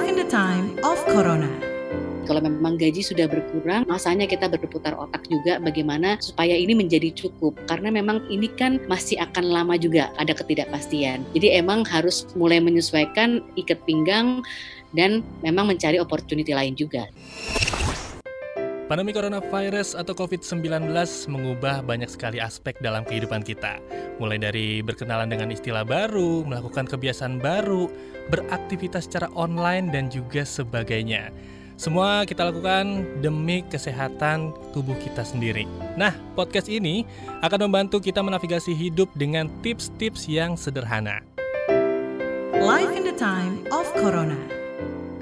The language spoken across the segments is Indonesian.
Life in the time of Corona. Kalau memang gaji sudah berkurang, masanya kita berputar otak juga bagaimana supaya ini menjadi cukup. Karena memang ini kan masih akan lama juga ada ketidakpastian. Jadi emang harus mulai menyesuaikan ikat pinggang dan memang mencari opportunity lain juga. Pandemi coronavirus atau COVID-19 mengubah banyak sekali aspek dalam kehidupan kita. Mulai dari berkenalan dengan istilah baru, melakukan kebiasaan baru, beraktivitas secara online, dan juga sebagainya. Semua kita lakukan demi kesehatan tubuh kita sendiri. Nah, podcast ini akan membantu kita menavigasi hidup dengan tips-tips yang sederhana. Life in the time of Corona.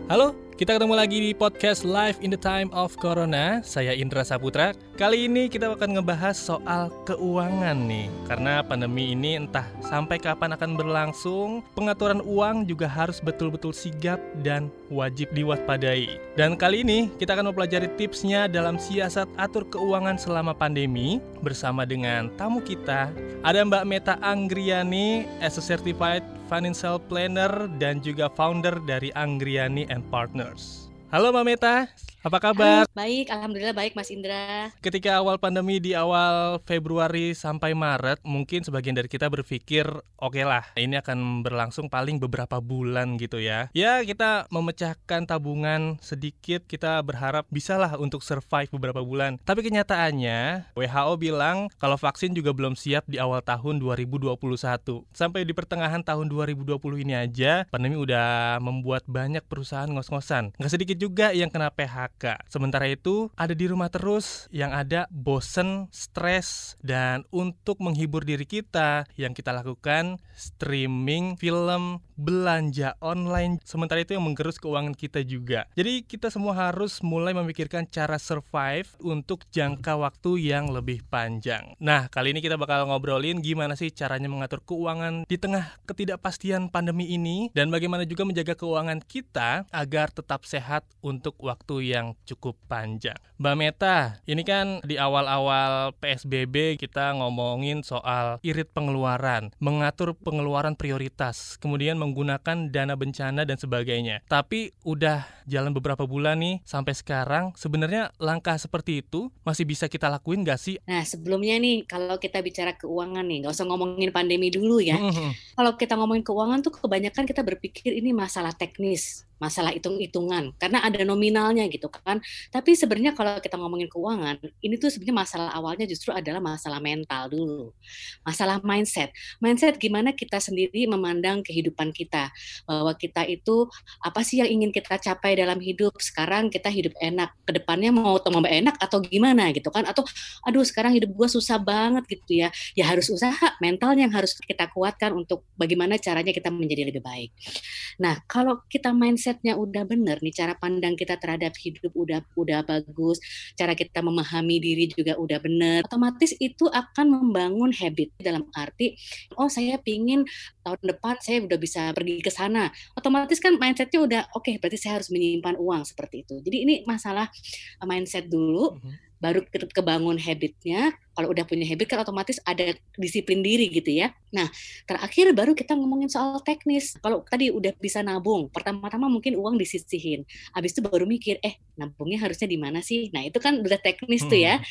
Halo, kita ketemu lagi di podcast Live in the Time of Corona. Saya Indra Saputra. Kali ini kita akan ngebahas soal keuangan nih. Karena pandemi ini entah sampai kapan akan berlangsung, pengaturan uang juga harus betul-betul sigap dan wajib diwaspadai. Dan kali ini kita akan mempelajari tipsnya dalam siasat atur keuangan selama pandemi bersama dengan tamu kita. Ada Mbak Meta Anggriani as a certified financial planner dan juga founder dari Anggriani and Partners. Halo Mbak Meta, apa kabar? Halo, baik, alhamdulillah baik Mas Indra. Ketika awal pandemi di awal Februari sampai Maret, mungkin sebagian dari kita berpikir, oke okay lah, ini akan berlangsung paling beberapa bulan gitu ya. Ya, kita memecahkan tabungan sedikit, kita berharap bisalah untuk survive beberapa bulan. Tapi kenyataannya, WHO bilang kalau vaksin juga belum siap di awal tahun 2021. Sampai di pertengahan tahun 2020 ini aja, pandemi udah membuat banyak perusahaan ngos-ngosan. Nggak sedikit juga yang kena PHK. Sementara itu, ada di rumah terus yang ada bosen, stres, dan untuk menghibur diri kita, yang kita lakukan streaming film, belanja online. Sementara itu yang menggerus keuangan kita juga. Jadi kita semua harus mulai memikirkan cara survive untuk jangka waktu yang lebih panjang. Nah, kali ini kita bakal ngobrolin gimana sih caranya mengatur keuangan di tengah ketidakpastian pandemi ini dan bagaimana juga menjaga keuangan kita agar tetap sehat untuk waktu yang cukup panjang. Mbak Meta, ini kan di awal-awal PSBB kita ngomongin soal irit pengeluaran, mengatur pengeluaran prioritas, kemudian menggunakan dana bencana dan sebagainya. Tapi udah jalan beberapa bulan nih sampai sekarang, sebenarnya langkah seperti itu masih bisa kita lakuin gak sih? Nah sebelumnya nih kalau kita bicara keuangan nih, nggak usah ngomongin pandemi dulu ya. Mhm. Kalau kita ngomongin keuangan tuh kebanyakan kita berpikir ini masalah teknis masalah hitung-hitungan karena ada nominalnya gitu kan. Tapi sebenarnya kalau kita ngomongin keuangan, ini tuh sebenarnya masalah awalnya justru adalah masalah mental dulu. Masalah mindset. Mindset gimana kita sendiri memandang kehidupan kita. Bahwa kita itu apa sih yang ingin kita capai dalam hidup. Sekarang kita hidup enak, ke depannya mau tambah enak atau gimana gitu kan. Atau aduh sekarang hidup gua susah banget gitu ya. Ya harus usaha, mentalnya yang harus kita kuatkan untuk bagaimana caranya kita menjadi lebih baik. Nah, kalau kita mindsetnya udah bener nih, cara pandang kita terhadap hidup udah udah bagus, cara kita memahami diri juga udah bener, otomatis itu akan membangun habit dalam arti, oh saya pingin tahun depan saya udah bisa pergi ke sana. Otomatis kan mindsetnya udah oke, okay, berarti saya harus menyimpan uang seperti itu. Jadi ini masalah mindset dulu. Mhm. Baru ke- kebangun habitnya, kalau udah punya habit kan otomatis ada disiplin diri gitu ya. Nah, terakhir baru kita ngomongin soal teknis. Kalau tadi udah bisa nabung, pertama-tama mungkin uang disisihin. Habis itu baru mikir, eh nabungnya harusnya di mana sih? Nah, itu kan udah teknis tuh ya.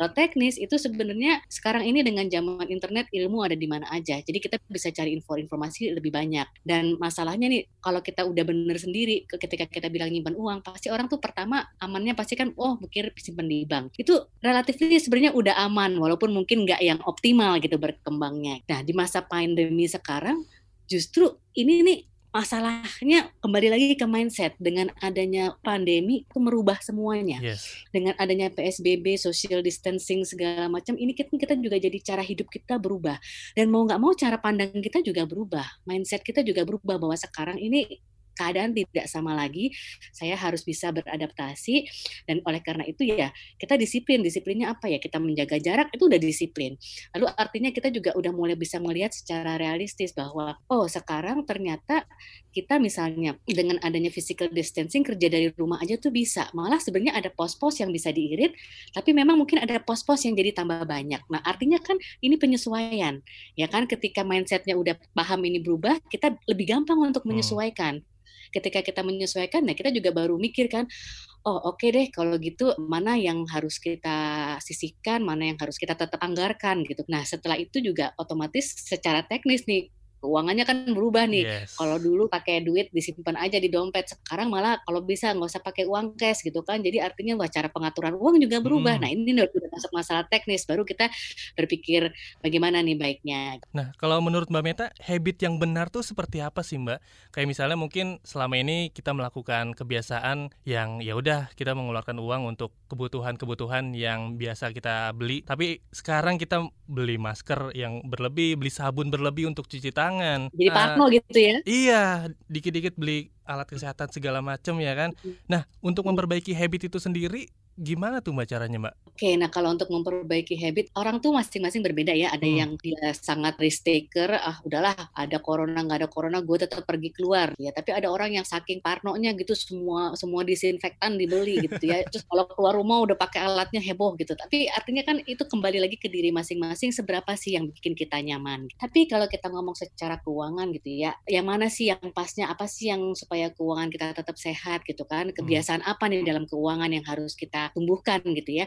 Kalau teknis itu sebenarnya sekarang ini dengan zaman internet ilmu ada di mana aja. Jadi kita bisa cari info informasi lebih banyak. Dan masalahnya nih kalau kita udah bener sendiri ke- ketika kita bilang nyimpan uang, pasti orang tuh pertama amannya pasti kan oh mikir simpen di bank. Itu relatif sebenarnya udah aman walaupun mungkin nggak yang optimal gitu berkembangnya. Nah, di masa pandemi sekarang justru ini nih masalahnya kembali lagi ke mindset dengan adanya pandemi itu merubah semuanya Yes. dengan adanya PSBB, social distancing segala macam, ini kita, kita juga jadi cara hidup kita berubah. Dan mau nggak mau cara pandang kita juga berubah, mindset kita juga berubah bahwa sekarang ini keadaan tidak sama lagi, saya harus bisa beradaptasi dan oleh karena itu ya kita disiplin, disiplinnya apa ya kita menjaga jarak itu udah disiplin. Lalu artinya kita juga udah mulai bisa melihat secara realistis bahwa oh sekarang ternyata kita misalnya dengan adanya physical distancing kerja dari rumah aja tuh bisa. Malah sebenarnya ada pos-pos yang bisa diirit, tapi memang mungkin ada pos-pos yang jadi tambah banyak. Nah, artinya kan ini penyesuaian. Ya kan ketika mindsetnya udah paham ini berubah, kita lebih gampang untuk Hmm. menyesuaikan. Ketika kita menyesuaikan, nah kita juga baru mikir kan, oh oke okay deh kalau gitu mana yang harus kita sisihkan, mana yang harus kita tetap anggarkan gitu. Nah setelah itu juga otomatis secara teknis nih keuangannya kan berubah nih. Yes. Kalau dulu pakai duit disimpan aja di dompet, sekarang malah kalau bisa nggak usah pakai uang cash gitu kan. Jadi artinya wah cara pengaturan uang juga berubah. Hmm. Nah ini udah masuk masalah teknis, baru kita berpikir bagaimana nih baiknya. Nah kalau menurut Mbak Meta, habit yang benar tuh seperti apa sih Mbak? Kayak misalnya mungkin selama ini kita melakukan kebiasaan yang ya udah kita mengeluarkan uang untuk kebutuhan-kebutuhan yang biasa kita beli, tapi sekarang kita beli masker yang berlebih, beli sabun berlebih untuk cuci tangan tangan. Jadi uh, parno gitu ya? Iya, dikit-dikit beli alat kesehatan segala macam ya kan. Nah, untuk memperbaiki habit itu sendiri gimana tuh mbak caranya mbak? Oke, nah kalau untuk memperbaiki habit orang tuh masing-masing berbeda ya. Ada hmm. yang dia sangat risk taker, ah udahlah ada corona nggak ada corona gue tetap pergi keluar ya. Tapi ada orang yang saking parnonya gitu semua semua disinfektan dibeli gitu ya. Terus kalau keluar rumah udah pakai alatnya heboh gitu. Tapi artinya kan itu kembali lagi ke diri masing-masing seberapa sih yang bikin kita nyaman. Tapi kalau kita ngomong secara keuangan gitu ya, yang mana sih yang pasnya apa sih yang supaya keuangan kita tetap sehat gitu kan? Hmm. Kebiasaan apa nih dalam keuangan yang harus kita tumbuhkan gitu ya.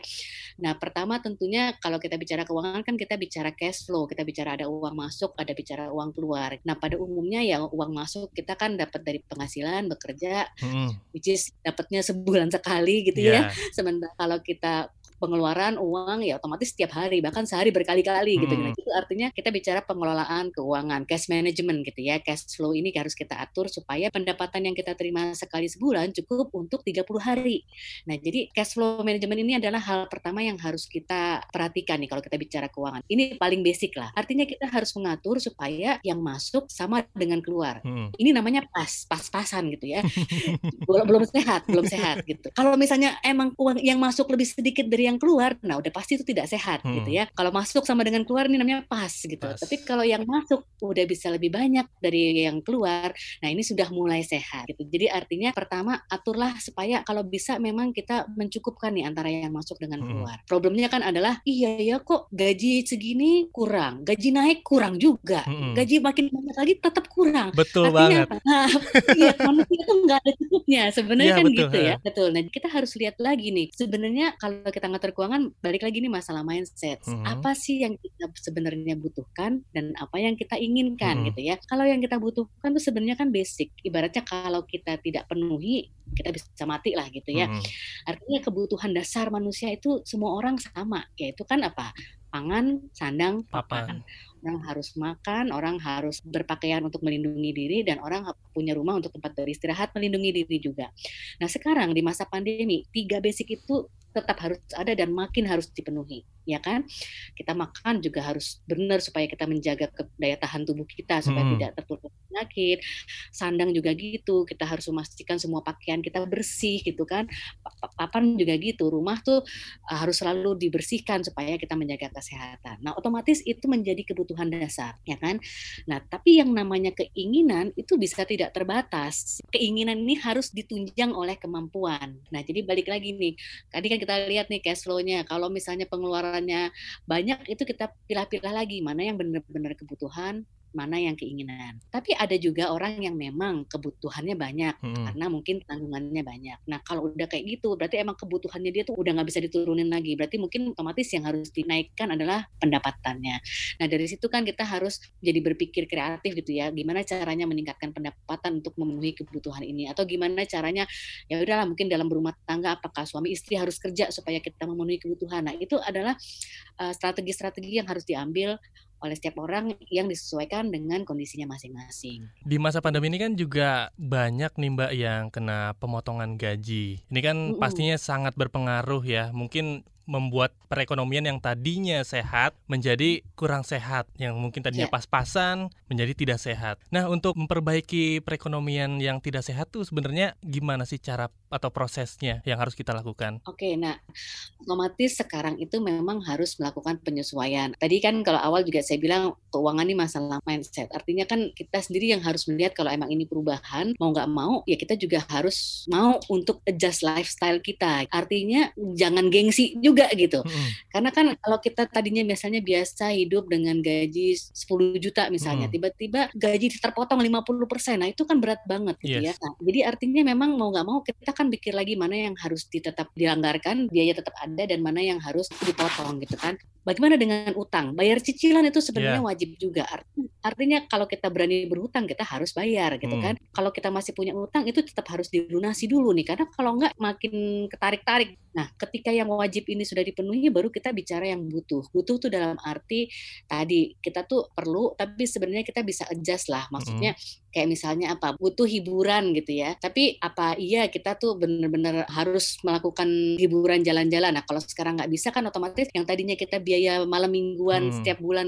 Nah, pertama tentunya kalau kita bicara keuangan kan kita bicara cash flow, kita bicara ada uang masuk, ada bicara uang keluar. Nah, pada umumnya ya uang masuk kita kan dapat dari penghasilan bekerja, hmm. which is dapatnya sebulan sekali gitu yeah. ya. Iya. Sementara kalau kita pengeluaran uang ya otomatis setiap hari bahkan sehari berkali-kali gitu. Nah, hmm. itu artinya kita bicara pengelolaan keuangan, cash management gitu ya. Cash flow ini harus kita atur supaya pendapatan yang kita terima sekali sebulan cukup untuk 30 hari. Nah, jadi cash flow management ini adalah hal pertama yang harus kita perhatikan nih kalau kita bicara keuangan. Ini paling basic lah. Artinya kita harus mengatur supaya yang masuk sama dengan keluar. Hmm. Ini namanya pas, pas-pasan gitu ya. belum belum sehat, belum sehat gitu. Kalau misalnya emang uang yang masuk lebih sedikit dari yang yang keluar, nah udah pasti itu tidak sehat gitu hmm. gitu ya. Kalau masuk sama dengan keluar ini namanya pas gitu. Pas. Tapi kalau yang masuk udah bisa lebih banyak dari yang keluar, nah ini sudah mulai sehat gitu. Jadi artinya pertama aturlah supaya kalau bisa memang kita mencukupkan nih antara yang masuk dengan hmm. keluar. Problemnya kan adalah iya ya kok gaji segini kurang, gaji naik kurang juga, hmm. gaji makin banyak lagi tetap kurang. Betul artinya, banget. Nah, iya manusia itu nggak ada cukupnya sebenarnya ya, kan betul, gitu ya. Betul. Nah kita harus lihat lagi nih sebenarnya kalau kita ngatur keuangan balik lagi nih masalah mindset. Hmm. Apa sih yang kita sebenarnya butuhkan dan apa yang kita inginkan hmm. gitu ya. Kalau yang kita butuhkan tuh sebenarnya kan basic. Ibaratnya kalau kita tidak penuhi kita bisa mati lah gitu ya. Hmm. Artinya kebutuhan dasar manusia itu semua orang sama, yaitu kan apa? Pangan, sandang, papan. Orang harus makan, orang harus berpakaian untuk melindungi diri, dan orang punya rumah untuk tempat beristirahat, melindungi diri juga. Nah sekarang di masa pandemi, tiga basic itu tetap harus ada dan makin harus dipenuhi ya kan? Kita makan juga harus benar supaya kita menjaga daya tahan tubuh kita supaya hmm. tidak tertular penyakit. Sandang juga gitu kita harus memastikan semua pakaian kita bersih gitu kan. Papan juga gitu rumah tuh eh, harus selalu dibersihkan supaya kita menjaga kesehatan. Nah otomatis itu menjadi kebutuhan dasar ya kan? Nah tapi yang namanya keinginan itu bisa tidak terbatas. Keinginan ini harus ditunjang oleh kemampuan. Nah jadi balik lagi nih tadi kan kita lihat nih cash flow-nya. Kalau misalnya pengeluarannya banyak itu kita pilah-pilah lagi mana yang benar-benar kebutuhan, mana yang keinginan. Tapi ada juga orang yang memang kebutuhannya banyak hmm. karena mungkin tanggungannya banyak. Nah kalau udah kayak gitu berarti emang kebutuhannya dia tuh udah nggak bisa diturunin lagi. Berarti mungkin otomatis yang harus dinaikkan adalah pendapatannya. Nah dari situ kan kita harus jadi berpikir kreatif gitu ya. Gimana caranya meningkatkan pendapatan untuk memenuhi kebutuhan ini atau gimana caranya ya udahlah mungkin dalam berumah tangga apakah suami istri harus kerja supaya kita memenuhi kebutuhan. Nah itu adalah eh, strategi-strategi uh, yang harus diambil oleh setiap orang yang disesuaikan dengan kondisinya masing-masing. Di masa pandemi ini kan juga banyak nih Mbak yang kena pemotongan gaji. Ini kan mm -mm. pastinya sangat berpengaruh ya. Mungkin membuat perekonomian yang tadinya sehat menjadi kurang sehat, yang mungkin tadinya yeah. pas-pasan menjadi tidak sehat. Nah, untuk memperbaiki perekonomian yang tidak sehat tuh sebenarnya gimana sih cara atau prosesnya yang harus kita lakukan? Oke, nah otomatis sekarang itu memang harus melakukan penyesuaian. Tadi kan kalau awal juga saya bilang keuangan ini masalah mindset. Artinya kan kita sendiri yang harus melihat kalau emang ini perubahan, mau nggak mau, ya kita juga harus mau untuk adjust lifestyle kita. Artinya jangan gengsi juga juga gitu. Mm-mm. Karena kan kalau kita tadinya biasanya biasa hidup dengan gaji 10 juta misalnya, tiba-tiba gaji terpotong 50%. Nah, itu kan berat banget gitu ya. Yes. Nah, jadi artinya memang mau nggak mau kita kan pikir lagi mana yang harus ditetap dianggarkan, biaya tetap ada dan mana yang harus dipotong gitu kan. Bagaimana dengan utang? Bayar cicilan itu sebenarnya Yeah. wajib juga. Arti- Artinya kalau kita berani berhutang kita harus bayar gitu Hmm. kan. Kalau kita masih punya utang itu tetap harus dilunasi dulu nih karena kalau nggak makin ketarik-tarik. Nah, ketika yang wajib ini sudah dipenuhi baru kita bicara yang butuh. Butuh tuh dalam arti tadi kita tuh perlu tapi sebenarnya kita bisa adjust lah. Maksudnya kayak misalnya apa? Butuh hiburan gitu ya. Tapi apa iya kita tuh bener-bener harus melakukan hiburan jalan-jalan. Nah, kalau sekarang nggak bisa kan otomatis yang tadinya kita biaya malam mingguan Hmm. setiap bulan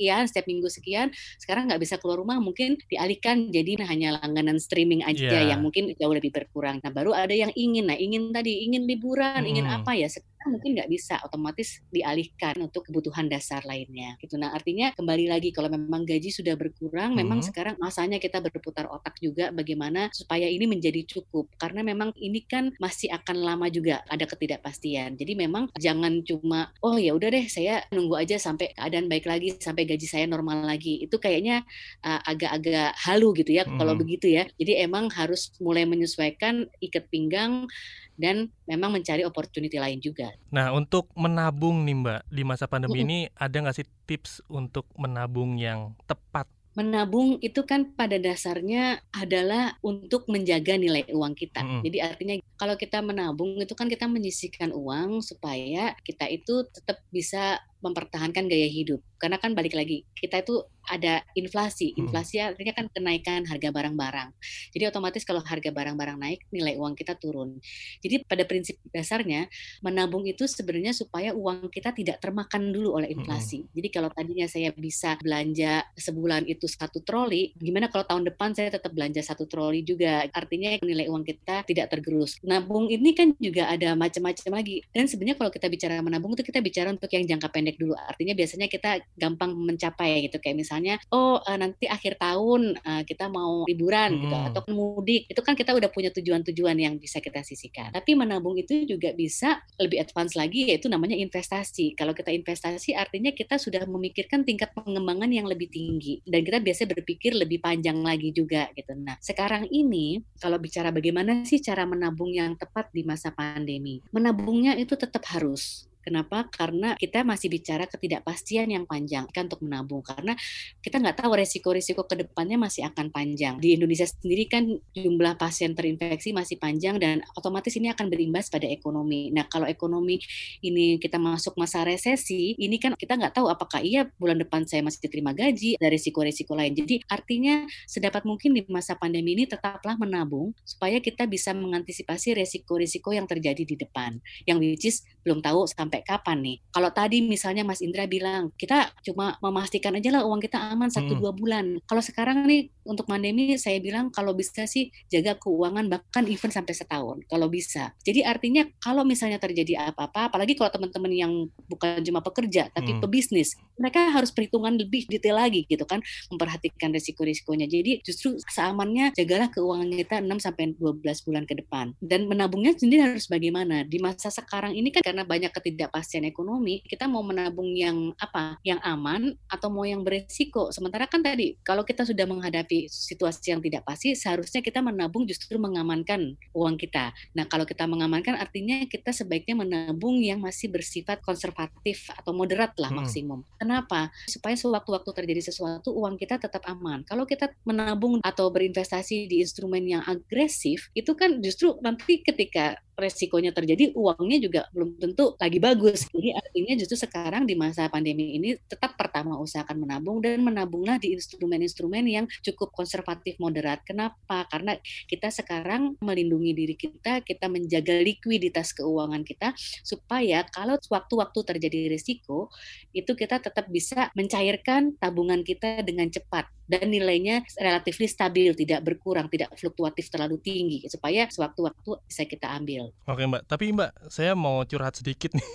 sekian, setiap minggu sekian, sekarang nggak bisa keluar rumah mungkin dialihkan jadi hanya langganan streaming aja Iya. yang mungkin jauh lebih berkurang. Nah baru ada yang ingin, nah ingin tadi ingin liburan, ingin Mm-mm. apa ya sekarang mungkin nggak bisa otomatis dialihkan untuk kebutuhan dasar lainnya. Gitu. Nah artinya kembali lagi kalau memang gaji sudah berkurang, memang Mhm. sekarang masanya kita berputar otak juga bagaimana supaya ini menjadi cukup karena memang ini kan masih akan lama juga ada ketidakpastian. Jadi memang jangan cuma oh ya udah deh saya nunggu aja sampai keadaan baik lagi sampai gaji saya normal lagi. Itu kayaknya uh, agak-agak halu gitu ya kalau Mhm. begitu ya. Jadi emang harus mulai menyesuaikan ikat pinggang dan memang mencari opportunity lain juga. Nah, untuk menabung nih Mbak, di masa pandemi Mm-mm. ini ada nggak sih tips untuk menabung yang tepat? Menabung itu kan pada dasarnya adalah untuk menjaga nilai uang kita. Mm-mm. Jadi artinya kalau kita menabung itu kan kita menyisihkan uang supaya kita itu tetap bisa mempertahankan gaya hidup. Karena kan balik lagi, kita itu ada inflasi. Mm. Inflasi artinya kan kenaikan harga barang-barang. Jadi otomatis kalau harga barang-barang naik, nilai uang kita turun. Jadi pada prinsip dasarnya menabung itu sebenarnya supaya uang kita tidak termakan dulu oleh inflasi. Jadi kalau tadinya saya bisa belanja sebulan itu satu troli, gimana kalau tahun depan saya tetap belanja satu troli juga? Artinya nilai uang kita tidak tergerus. Nabung ini kan juga ada macam-macam lagi. Dan sebenarnya kalau kita bicara menabung itu kita bicara untuk yang jangka pendek dulu. Artinya biasanya kita gampang mencapai gitu. Kayak misalnya, oh eh, nanti akhir tahun eh, kita mau liburan gitu Hmm. atau mudik. Itu kan kita udah punya tujuan-tujuan yang bisa kita sisihkan. Tapi menabung itu juga bisa lebih advance lagi yaitu namanya investasi. Kalau kita investasi artinya kita sudah memikirkan tingkat pengembangan yang lebih tinggi dan kita biasa berpikir lebih panjang lagi juga gitu. Nah, sekarang ini kalau bicara bagaimana sih cara menabung yang tepat di masa pandemi? Menabungnya itu tetap harus Kenapa? Karena kita masih bicara ketidakpastian yang panjang kan untuk menabung karena kita nggak tahu resiko-resiko ke depannya masih akan panjang. Di Indonesia sendiri kan jumlah pasien terinfeksi masih panjang dan otomatis ini akan berimbas pada ekonomi. Nah kalau ekonomi ini kita masuk masa resesi, ini kan kita nggak tahu apakah iya bulan depan saya masih diterima gaji, ada resiko-resiko lain. Jadi artinya sedapat mungkin di masa pandemi ini tetaplah menabung supaya kita bisa mengantisipasi resiko-resiko yang terjadi di depan. Yang which is belum tahu sampai kapan nih. Kalau tadi misalnya Mas Indra bilang kita cuma memastikan aja lah uang kita aman satu Mm-mm. dua bulan. Kalau sekarang nih untuk pandemi saya bilang kalau bisa sih jaga keuangan bahkan even sampai setahun kalau bisa. Jadi artinya kalau misalnya terjadi apa-apa, apalagi kalau teman-teman yang bukan cuma pekerja tapi Hmm. pebisnis, mereka harus perhitungan lebih detail lagi gitu kan, memperhatikan risiko-risikonya. Jadi justru seamannya jagalah keuangan kita 6 sampai 12 bulan ke depan. Dan menabungnya sendiri harus bagaimana? Di masa sekarang ini kan karena banyak ketidakpastian ekonomi, kita mau menabung yang apa? Yang aman atau mau yang beresiko? Sementara kan tadi kalau kita sudah menghadapi situasi yang tidak pasti, seharusnya kita menabung justru mengamankan uang kita. Nah, kalau kita mengamankan artinya kita sebaiknya menabung yang masih bersifat konservatif atau moderat lah Hmm. maksimum. Kenapa? Supaya sewaktu-waktu terjadi sesuatu uang kita tetap aman. Kalau kita menabung atau berinvestasi di instrumen yang agresif, itu kan justru nanti ketika resikonya terjadi uangnya juga belum tentu lagi bagus. Jadi artinya justru sekarang di masa pandemi ini tetap pertama usahakan menabung dan menabunglah di instrumen-instrumen yang cukup konservatif moderat. Kenapa? Karena kita sekarang melindungi diri kita, kita menjaga likuiditas keuangan kita supaya kalau sewaktu-waktu terjadi risiko itu kita tetap bisa mencairkan tabungan kita dengan cepat dan nilainya relatif stabil, tidak berkurang, tidak fluktuatif terlalu tinggi supaya sewaktu-waktu bisa kita ambil. Oke Mbak, tapi Mbak saya mau curhat sedikit nih.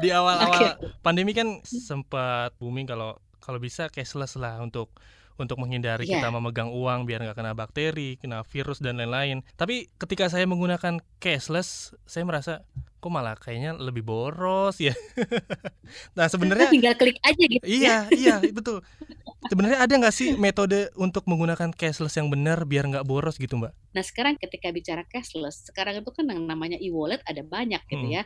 Di awal-awal pandemi kan sempat booming kalau kalau bisa cashless lah untuk untuk menghindari Iya. kita memegang uang biar nggak kena bakteri, kena virus dan lain-lain. Tapi ketika saya menggunakan cashless, saya merasa kok malah kayaknya lebih boros ya. nah sebenarnya tinggal klik aja gitu. Iya iya betul. Sebenarnya ada nggak sih metode untuk menggunakan cashless yang benar biar nggak boros gitu mbak? Nah sekarang ketika bicara cashless, sekarang itu kan yang namanya e-wallet ada banyak gitu hmm. ya.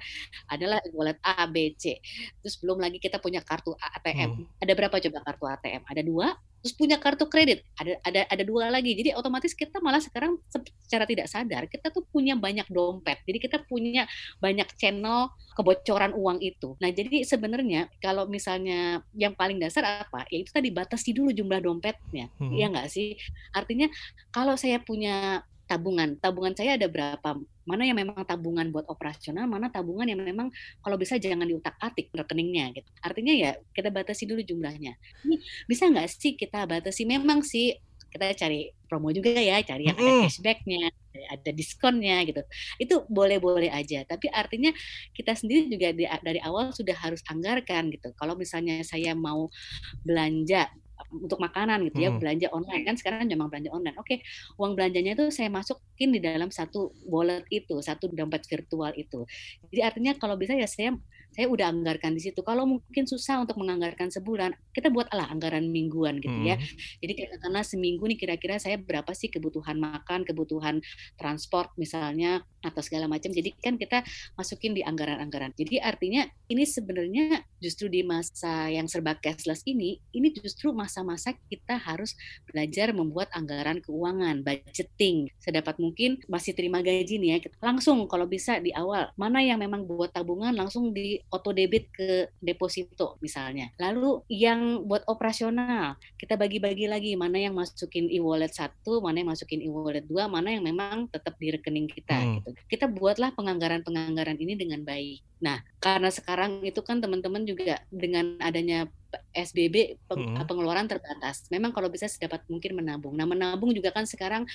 Adalah e-wallet A, B, C. Terus belum lagi kita punya kartu ATM. Hmm. Ada berapa coba kartu ATM? Ada dua, terus punya kartu kredit ada ada ada dua lagi jadi otomatis kita malah sekarang secara tidak sadar kita tuh punya banyak dompet jadi kita punya banyak channel kebocoran uang itu nah jadi sebenarnya kalau misalnya yang paling dasar apa ya itu tadi batasi dulu jumlah dompetnya hmm. ya nggak sih artinya kalau saya punya tabungan. Tabungan saya ada berapa? Mana yang memang tabungan buat operasional, mana tabungan yang memang kalau bisa jangan diutak-atik rekeningnya gitu. Artinya ya kita batasi dulu jumlahnya. Ini bisa nggak sih kita batasi? Memang sih kita cari promo juga ya, cari yang ada cashbacknya, ada diskonnya gitu. Itu boleh-boleh aja. Tapi artinya kita sendiri juga dari awal sudah harus anggarkan gitu. Kalau misalnya saya mau belanja untuk makanan gitu ya hmm. belanja online kan sekarang memang belanja online oke uang belanjanya itu saya masukin di dalam satu wallet itu satu dompet virtual itu jadi artinya kalau bisa ya saya saya udah anggarkan di situ. Kalau mungkin susah untuk menganggarkan sebulan, kita buat lah anggaran mingguan gitu ya. Hmm. Jadi karena seminggu nih kira-kira saya berapa sih kebutuhan makan, kebutuhan transport misalnya atau segala macam. Jadi kan kita masukin di anggaran-anggaran. Jadi artinya ini sebenarnya justru di masa yang serba cashless ini, ini justru masa-masa kita harus belajar membuat anggaran keuangan, budgeting. Sedapat mungkin masih terima gaji nih ya, langsung kalau bisa di awal mana yang memang buat tabungan langsung di auto debit ke deposito misalnya. Lalu yang buat operasional kita bagi-bagi lagi mana yang masukin e-wallet satu, mana yang masukin e-wallet dua, mana yang memang tetap di rekening kita. Hmm. Gitu. Kita buatlah penganggaran-penganggaran ini dengan baik. Nah, karena sekarang itu kan teman-teman juga dengan adanya SBB peng, hmm. pengeluaran terbatas. Memang kalau bisa sedapat mungkin menabung. Nah, menabung juga kan sekarang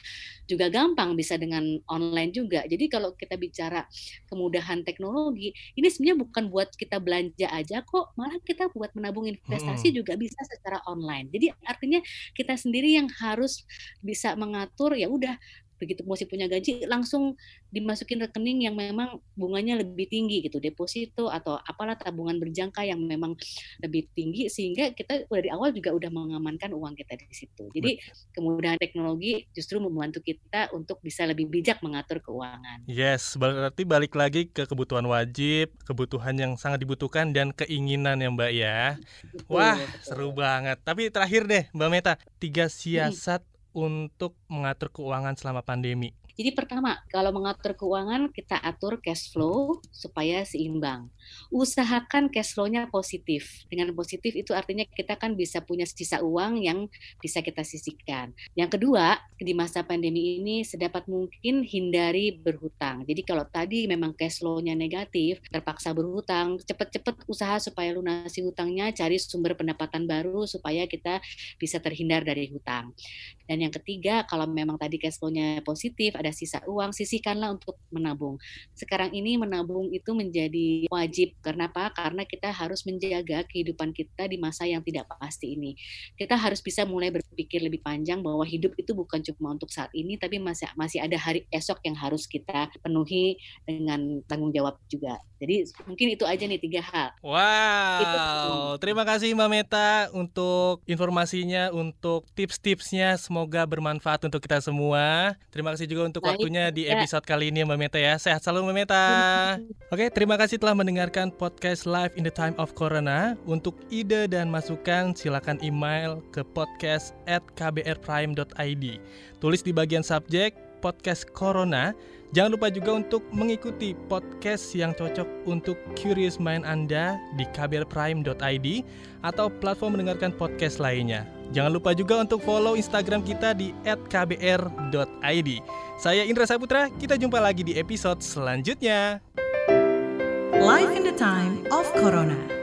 juga gampang bisa dengan online juga. Jadi kalau kita bicara kemudahan teknologi, ini sebenarnya bukan buat kita belanja aja kok, malah kita buat menabung investasi hmm. juga bisa secara online. Jadi artinya kita sendiri yang harus bisa mengatur ya udah begitu masih punya gaji langsung dimasukin rekening yang memang bunganya lebih tinggi gitu deposito atau apalah tabungan berjangka yang memang lebih tinggi sehingga kita dari awal juga udah mengamankan uang kita di situ. Jadi kemudahan teknologi justru membantu kita untuk bisa lebih bijak mengatur keuangan. Yes berarti balik lagi ke kebutuhan wajib kebutuhan yang sangat dibutuhkan dan keinginan ya mbak ya. Betul, wah betul. seru banget. Tapi terakhir deh mbak Meta tiga siasat hmm untuk mengatur keuangan selama pandemi? Jadi pertama, kalau mengatur keuangan kita atur cash flow supaya seimbang. Usahakan cash flow-nya positif. Dengan positif itu artinya kita kan bisa punya sisa uang yang bisa kita sisihkan. Yang kedua, di masa pandemi ini sedapat mungkin hindari berhutang. Jadi kalau tadi memang cash flow-nya negatif, terpaksa berhutang, cepat-cepat usaha supaya lunasi hutangnya, cari sumber pendapatan baru supaya kita bisa terhindar dari hutang. Dan yang ketiga, kalau memang tadi cash flow-nya positif, ada sisa uang, sisihkanlah untuk menabung. Sekarang ini menabung itu menjadi wajib. Karena apa? Karena kita harus menjaga kehidupan kita di masa yang tidak pasti ini. Kita harus bisa mulai berpikir lebih panjang bahwa hidup itu bukan cuma untuk saat ini, tapi masih masih ada hari esok yang harus kita penuhi dengan tanggung jawab juga. Jadi mungkin itu aja nih tiga hal. Wow, itu. terima kasih Mbak Meta untuk informasinya, untuk tips-tipsnya. Semoga bermanfaat untuk kita semua. Terima kasih juga untuk Baik, waktunya di episode ya. kali ini Mbak Meta ya. Sehat selalu Mbak Meta. Oke, terima kasih telah mendengarkan podcast Live in the Time of Corona. Untuk ide dan masukan silakan email ke podcast at kbrprime.id. Tulis di bagian subjek podcast Corona. Jangan lupa juga untuk mengikuti podcast yang cocok untuk curious mind Anda di kbrprime.id atau platform mendengarkan podcast lainnya. Jangan lupa juga untuk follow Instagram kita di @kbr.id. Saya Indra Saputra, kita jumpa lagi di episode selanjutnya. Life in the time of Corona.